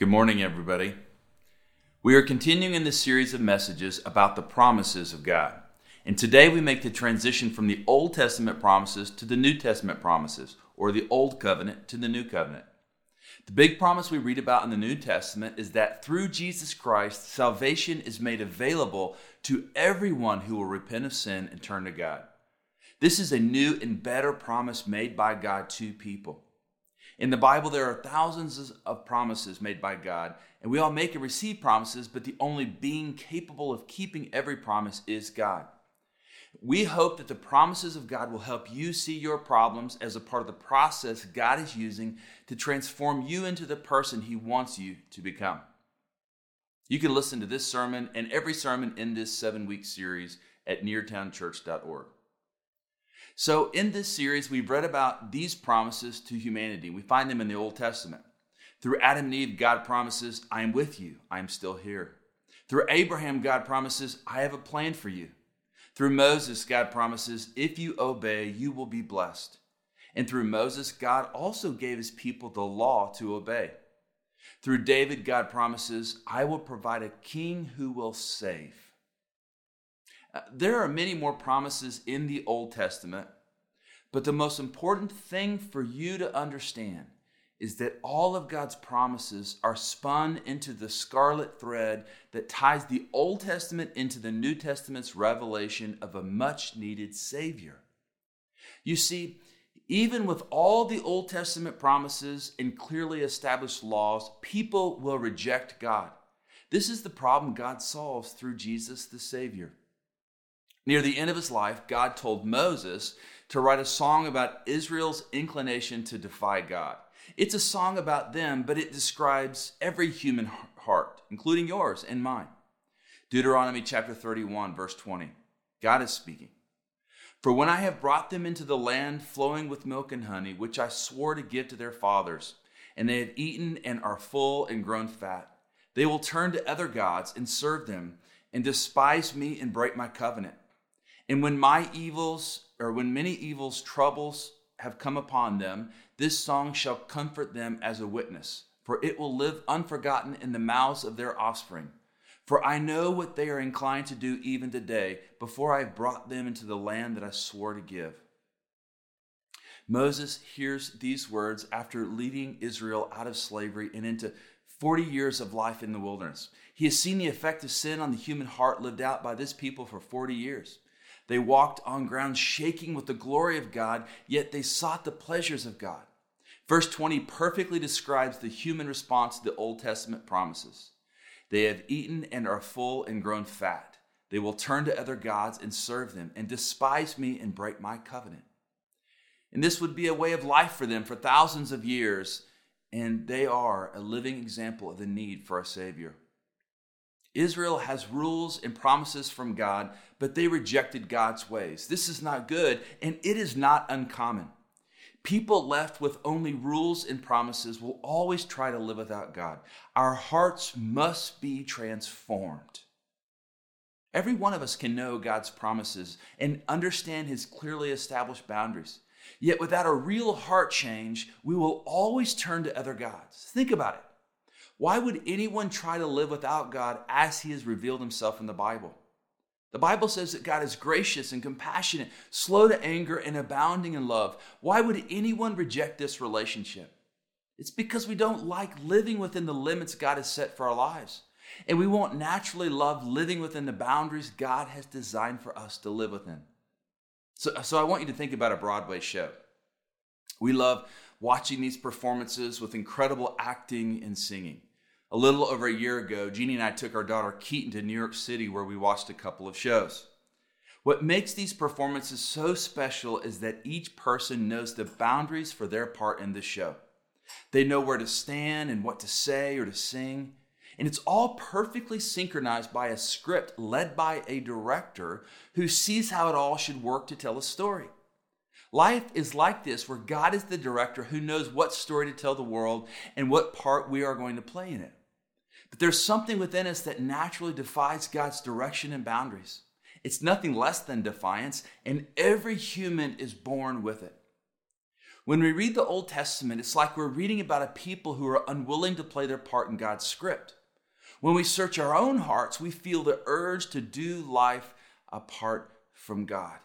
Good morning, everybody. We are continuing in this series of messages about the promises of God. And today we make the transition from the Old Testament promises to the New Testament promises, or the Old Covenant to the New Covenant. The big promise we read about in the New Testament is that through Jesus Christ, salvation is made available to everyone who will repent of sin and turn to God. This is a new and better promise made by God to people. In the Bible, there are thousands of promises made by God, and we all make and receive promises, but the only being capable of keeping every promise is God. We hope that the promises of God will help you see your problems as a part of the process God is using to transform you into the person He wants you to become. You can listen to this sermon and every sermon in this seven week series at neartownchurch.org. So, in this series, we've read about these promises to humanity. We find them in the Old Testament. Through Adam and Eve, God promises, I am with you, I am still here. Through Abraham, God promises, I have a plan for you. Through Moses, God promises, if you obey, you will be blessed. And through Moses, God also gave his people the law to obey. Through David, God promises, I will provide a king who will save. Uh, there are many more promises in the Old Testament, but the most important thing for you to understand is that all of God's promises are spun into the scarlet thread that ties the Old Testament into the New Testament's revelation of a much needed Savior. You see, even with all the Old Testament promises and clearly established laws, people will reject God. This is the problem God solves through Jesus the Savior. Near the end of his life, God told Moses to write a song about Israel's inclination to defy God. It's a song about them, but it describes every human heart, including yours and mine. Deuteronomy chapter 31, verse 20. God is speaking. For when I have brought them into the land flowing with milk and honey, which I swore to give to their fathers, and they have eaten and are full and grown fat, they will turn to other gods and serve them, and despise me and break my covenant. And when my evils, or when many evils, troubles have come upon them, this song shall comfort them as a witness, for it will live unforgotten in the mouths of their offspring. For I know what they are inclined to do even today, before I have brought them into the land that I swore to give. Moses hears these words after leading Israel out of slavery and into 40 years of life in the wilderness. He has seen the effect of sin on the human heart lived out by this people for 40 years. They walked on ground shaking with the glory of God, yet they sought the pleasures of God. Verse 20 perfectly describes the human response to the Old Testament promises. They have eaten and are full and grown fat. They will turn to other gods and serve them, and despise me and break my covenant. And this would be a way of life for them for thousands of years, and they are a living example of the need for a Savior. Israel has rules and promises from God, but they rejected God's ways. This is not good, and it is not uncommon. People left with only rules and promises will always try to live without God. Our hearts must be transformed. Every one of us can know God's promises and understand his clearly established boundaries. Yet without a real heart change, we will always turn to other gods. Think about it. Why would anyone try to live without God as he has revealed himself in the Bible? The Bible says that God is gracious and compassionate, slow to anger, and abounding in love. Why would anyone reject this relationship? It's because we don't like living within the limits God has set for our lives. And we won't naturally love living within the boundaries God has designed for us to live within. So, so I want you to think about a Broadway show. We love watching these performances with incredible acting and singing. A little over a year ago, Jeannie and I took our daughter Keaton to New York City where we watched a couple of shows. What makes these performances so special is that each person knows the boundaries for their part in the show. They know where to stand and what to say or to sing. And it's all perfectly synchronized by a script led by a director who sees how it all should work to tell a story. Life is like this, where God is the director who knows what story to tell the world and what part we are going to play in it. But there's something within us that naturally defies God's direction and boundaries. It's nothing less than defiance, and every human is born with it. When we read the Old Testament, it's like we're reading about a people who are unwilling to play their part in God's script. When we search our own hearts, we feel the urge to do life apart from God.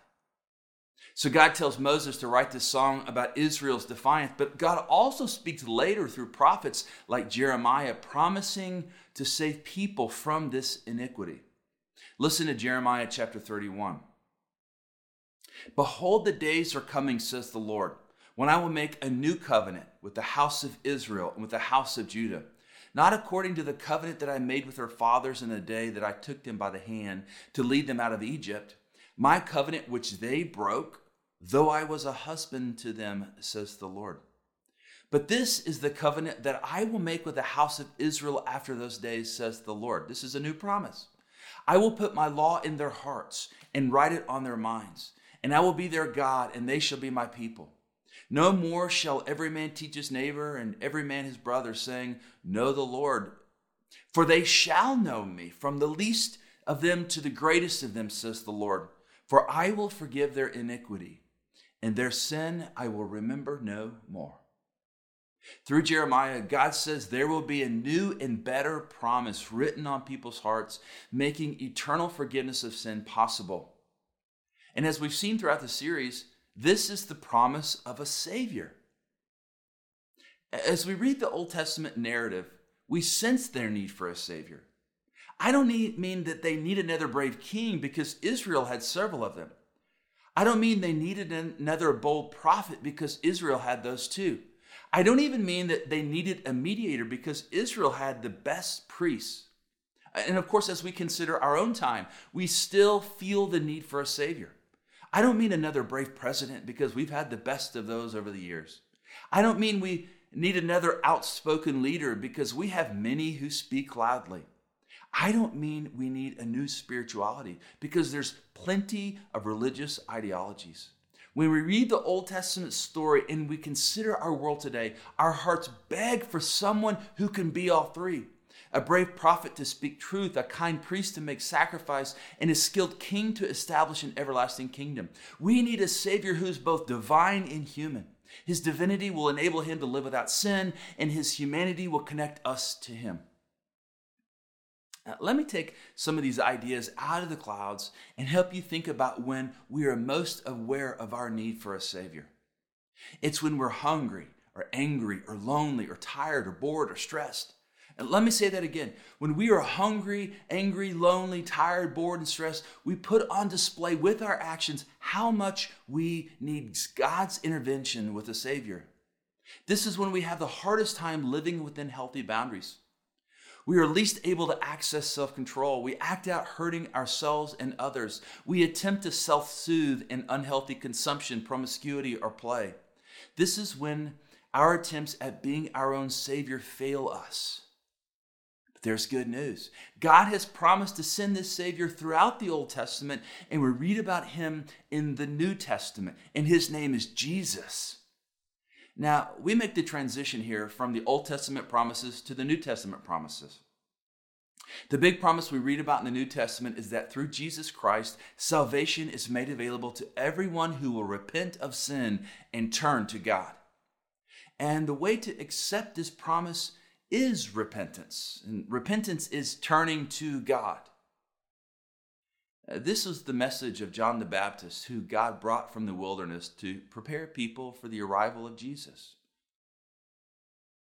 So God tells Moses to write this song about Israel's defiance, but God also speaks later through prophets like Jeremiah, promising to save people from this iniquity. Listen to Jeremiah chapter 31. Behold, the days are coming, says the Lord, when I will make a new covenant with the house of Israel and with the house of Judah not according to the covenant that I made with their fathers in the day that I took them by the hand to lead them out of Egypt, my covenant which they broke, though I was a husband to them, says the Lord. But this is the covenant that I will make with the house of Israel after those days, says the Lord. This is a new promise. I will put my law in their hearts and write it on their minds, and I will be their God, and they shall be my people. No more shall every man teach his neighbor and every man his brother, saying, Know the Lord. For they shall know me, from the least of them to the greatest of them, says the Lord. For I will forgive their iniquity, and their sin I will remember no more. Through Jeremiah, God says there will be a new and better promise written on people's hearts, making eternal forgiveness of sin possible. And as we've seen throughout the series, this is the promise of a Savior. As we read the Old Testament narrative, we sense their need for a Savior. I don't need, mean that they need another brave king because Israel had several of them. I don't mean they needed another bold prophet because Israel had those too. I don't even mean that they needed a mediator because Israel had the best priests. And of course, as we consider our own time, we still feel the need for a Savior. I don't mean another brave president because we've had the best of those over the years. I don't mean we need another outspoken leader because we have many who speak loudly. I don't mean we need a new spirituality because there's plenty of religious ideologies. When we read the Old Testament story and we consider our world today, our hearts beg for someone who can be all three a brave prophet to speak truth, a kind priest to make sacrifice, and a skilled king to establish an everlasting kingdom. We need a Savior who's both divine and human. His divinity will enable him to live without sin, and his humanity will connect us to him. Let me take some of these ideas out of the clouds and help you think about when we are most aware of our need for a Savior. It's when we're hungry, or angry, or lonely, or tired, or bored, or stressed. And let me say that again. When we are hungry, angry, lonely, tired, bored, and stressed, we put on display with our actions how much we need God's intervention with a Savior. This is when we have the hardest time living within healthy boundaries. We are least able to access self control. We act out hurting ourselves and others. We attempt to self soothe in unhealthy consumption, promiscuity, or play. This is when our attempts at being our own Savior fail us But there's good news. God has promised to send this Savior throughout the Old Testament, and we read about him in the New Testament, and his name is Jesus. Now, we make the transition here from the Old Testament promises to the New Testament promises. The big promise we read about in the New Testament is that through Jesus Christ, salvation is made available to everyone who will repent of sin and turn to God. And the way to accept this promise is repentance, and repentance is turning to God. Uh, this was the message of John the Baptist, who God brought from the wilderness to prepare people for the arrival of Jesus.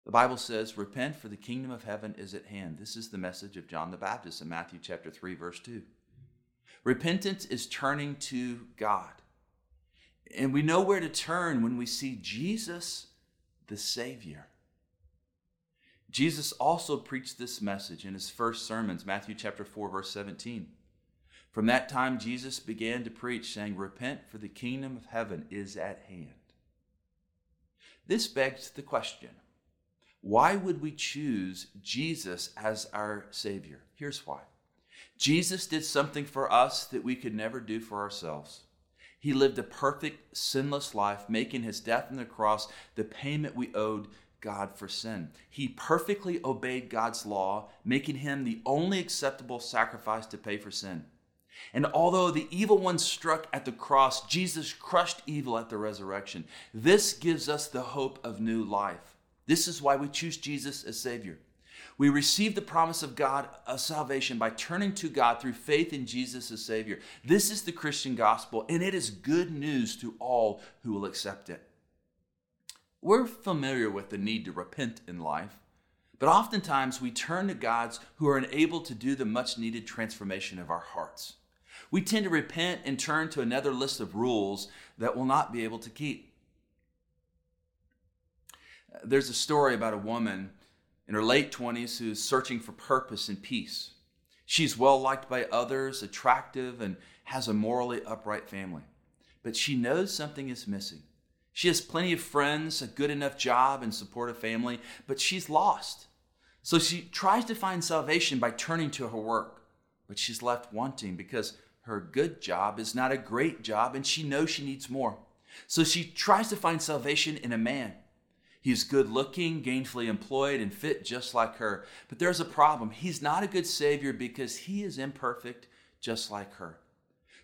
The Bible says, Repent, for the kingdom of heaven is at hand. This is the message of John the Baptist in Matthew chapter 3, verse 2. Repentance is turning to God. And we know where to turn when we see Jesus, the Savior. Jesus also preached this message in his first sermons, Matthew chapter 4 verse 17. From that time Jesus began to preach saying, "Repent for the kingdom of heaven is at hand." This begs the question, why would we choose Jesus as our savior? Here's why. Jesus did something for us that we could never do for ourselves. He lived a perfect, sinless life, making his death on the cross the payment we owed God for sin. He perfectly obeyed God's law, making him the only acceptable sacrifice to pay for sin. And although the evil one struck at the cross, Jesus crushed evil at the resurrection. This gives us the hope of new life. This is why we choose Jesus as Savior. We receive the promise of God of salvation by turning to God through faith in Jesus as Savior. This is the Christian gospel, and it is good news to all who will accept it. We're familiar with the need to repent in life, but oftentimes we turn to gods who are unable to do the much needed transformation of our hearts. We tend to repent and turn to another list of rules that we'll not be able to keep. There's a story about a woman in her late 20s who's searching for purpose and peace. She's well liked by others, attractive, and has a morally upright family. But she knows something is missing. She has plenty of friends, a good enough job, and support a family, but she's lost. So she tries to find salvation by turning to her work, but she's left wanting because her good job is not a great job and she knows she needs more. So she tries to find salvation in a man. He's good looking, gainfully employed, and fit just like her. But there's a problem. He's not a good Savior because he is imperfect just like her.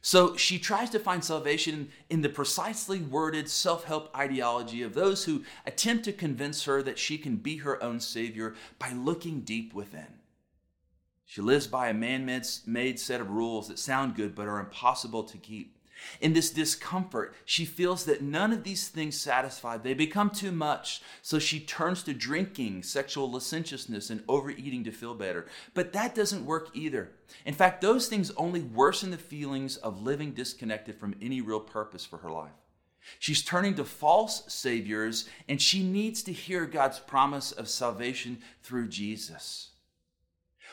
So she tries to find salvation in the precisely worded self help ideology of those who attempt to convince her that she can be her own Savior by looking deep within. She lives by a man made set of rules that sound good but are impossible to keep. In this discomfort, she feels that none of these things satisfy. They become too much. So she turns to drinking, sexual licentiousness, and overeating to feel better. But that doesn't work either. In fact, those things only worsen the feelings of living disconnected from any real purpose for her life. She's turning to false saviors, and she needs to hear God's promise of salvation through Jesus.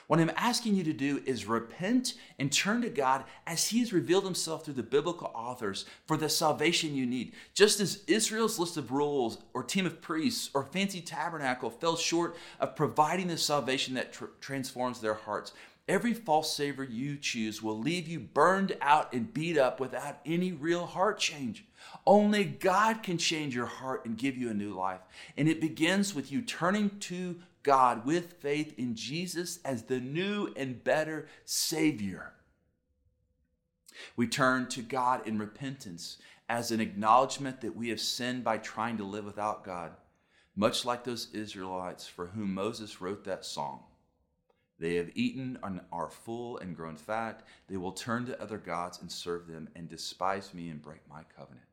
What I'm asking you to do is repent and turn to God as He has revealed Himself through the biblical authors for the salvation you need. Just as Israel's list of rules, or team of priests, or fancy tabernacle fell short of providing the salvation that tr- transforms their hearts, every false savior you choose will leave you burned out and beat up without any real heart change. Only God can change your heart and give you a new life. And it begins with you turning to God with faith in Jesus as the new and better Savior. We turn to God in repentance as an acknowledgement that we have sinned by trying to live without God, much like those Israelites for whom Moses wrote that song. They have eaten and are full and grown fat. They will turn to other gods and serve them and despise me and break my covenant.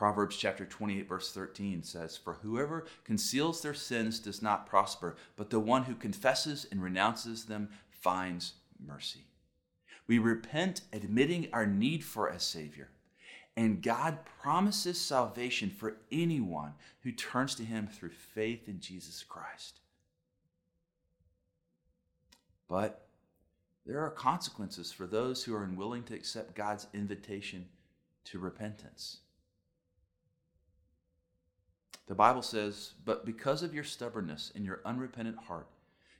Proverbs chapter 28, verse 13 says, For whoever conceals their sins does not prosper, but the one who confesses and renounces them finds mercy. We repent, admitting our need for a Savior, and God promises salvation for anyone who turns to Him through faith in Jesus Christ. But there are consequences for those who are unwilling to accept God's invitation to repentance. The Bible says, But because of your stubbornness and your unrepentant heart,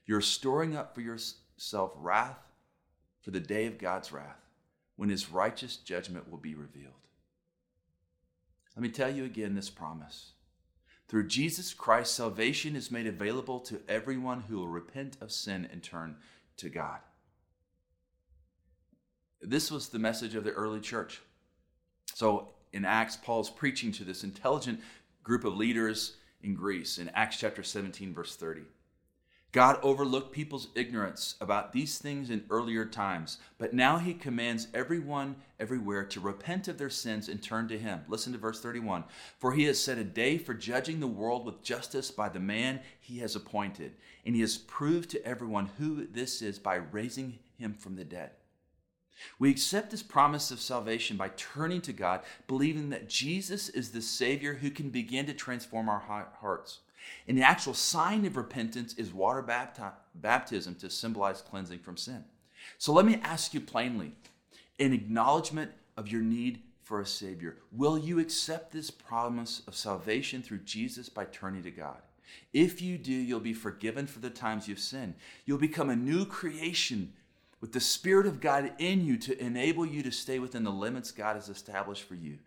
you're storing up for yourself wrath for the day of God's wrath, when his righteous judgment will be revealed. Let me tell you again this promise. Through Jesus Christ, salvation is made available to everyone who will repent of sin and turn to God. This was the message of the early church. So in Acts, Paul's preaching to this intelligent group of leaders in Greece in Acts chapter 17, verse 30. God overlooked people's ignorance about these things in earlier times, but now he commands everyone everywhere to repent of their sins and turn to him. Listen to verse 31. For he has set a day for judging the world with justice by the man he has appointed, and he has proved to everyone who this is by raising him from the dead. We accept this promise of salvation by turning to God, believing that Jesus is the Savior who can begin to transform our hearts. And the actual sign of repentance is water baptism to symbolize cleansing from sin. So let me ask you plainly in acknowledgement of your need for a Savior, will you accept this promise of salvation through Jesus by turning to God? If you do, you'll be forgiven for the times you've sinned. You'll become a new creation with the Spirit of God in you to enable you to stay within the limits God has established for you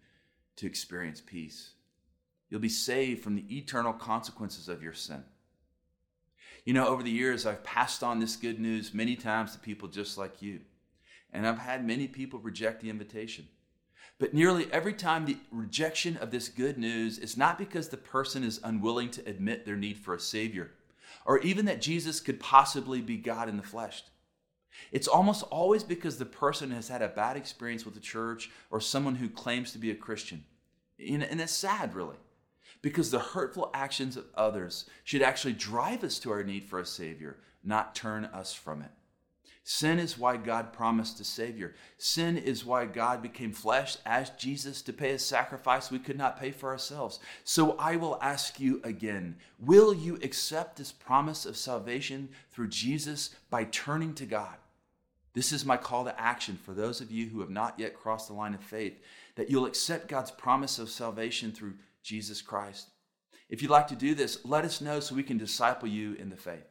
to experience peace. You'll be saved from the eternal consequences of your sin. You know, over the years, I've passed on this good news many times to people just like you. and I've had many people reject the invitation. But nearly every time the rejection of this good news is not because the person is unwilling to admit their need for a Savior, or even that Jesus could possibly be God in the flesh. It's almost always because the person has had a bad experience with the church or someone who claims to be a Christian. And it's sad, really, because the hurtful actions of others should actually drive us to our need for a Savior, not turn us from it. Sin is why God promised a Savior. Sin is why God became flesh as Jesus to pay a sacrifice we could not pay for ourselves. So I will ask you again will you accept this promise of salvation through Jesus by turning to God? This is my call to action for those of you who have not yet crossed the line of faith, that you'll accept God's promise of salvation through Jesus Christ. If you'd like to do this, let us know so we can disciple you in the faith.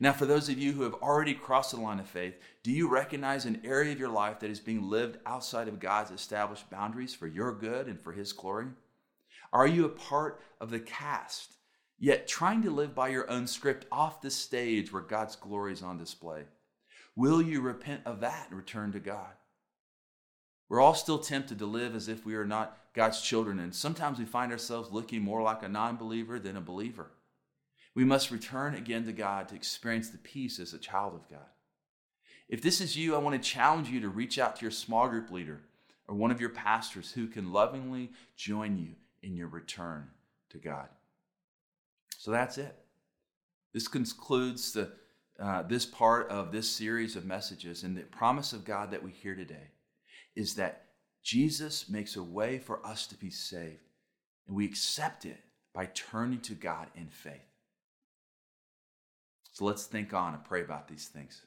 Now, for those of you who have already crossed the line of faith, do you recognize an area of your life that is being lived outside of God's established boundaries for your good and for His glory? Are you a part of the cast, yet trying to live by your own script off the stage where God's glory is on display? Will you repent of that and return to God? We're all still tempted to live as if we are not God's children, and sometimes we find ourselves looking more like a non believer than a believer. We must return again to God to experience the peace as a child of God. If this is you, I want to challenge you to reach out to your small group leader or one of your pastors who can lovingly join you in your return to God. So that's it. This concludes the, uh, this part of this series of messages. And the promise of God that we hear today is that Jesus makes a way for us to be saved, and we accept it by turning to God in faith. So let's think on and pray about these things.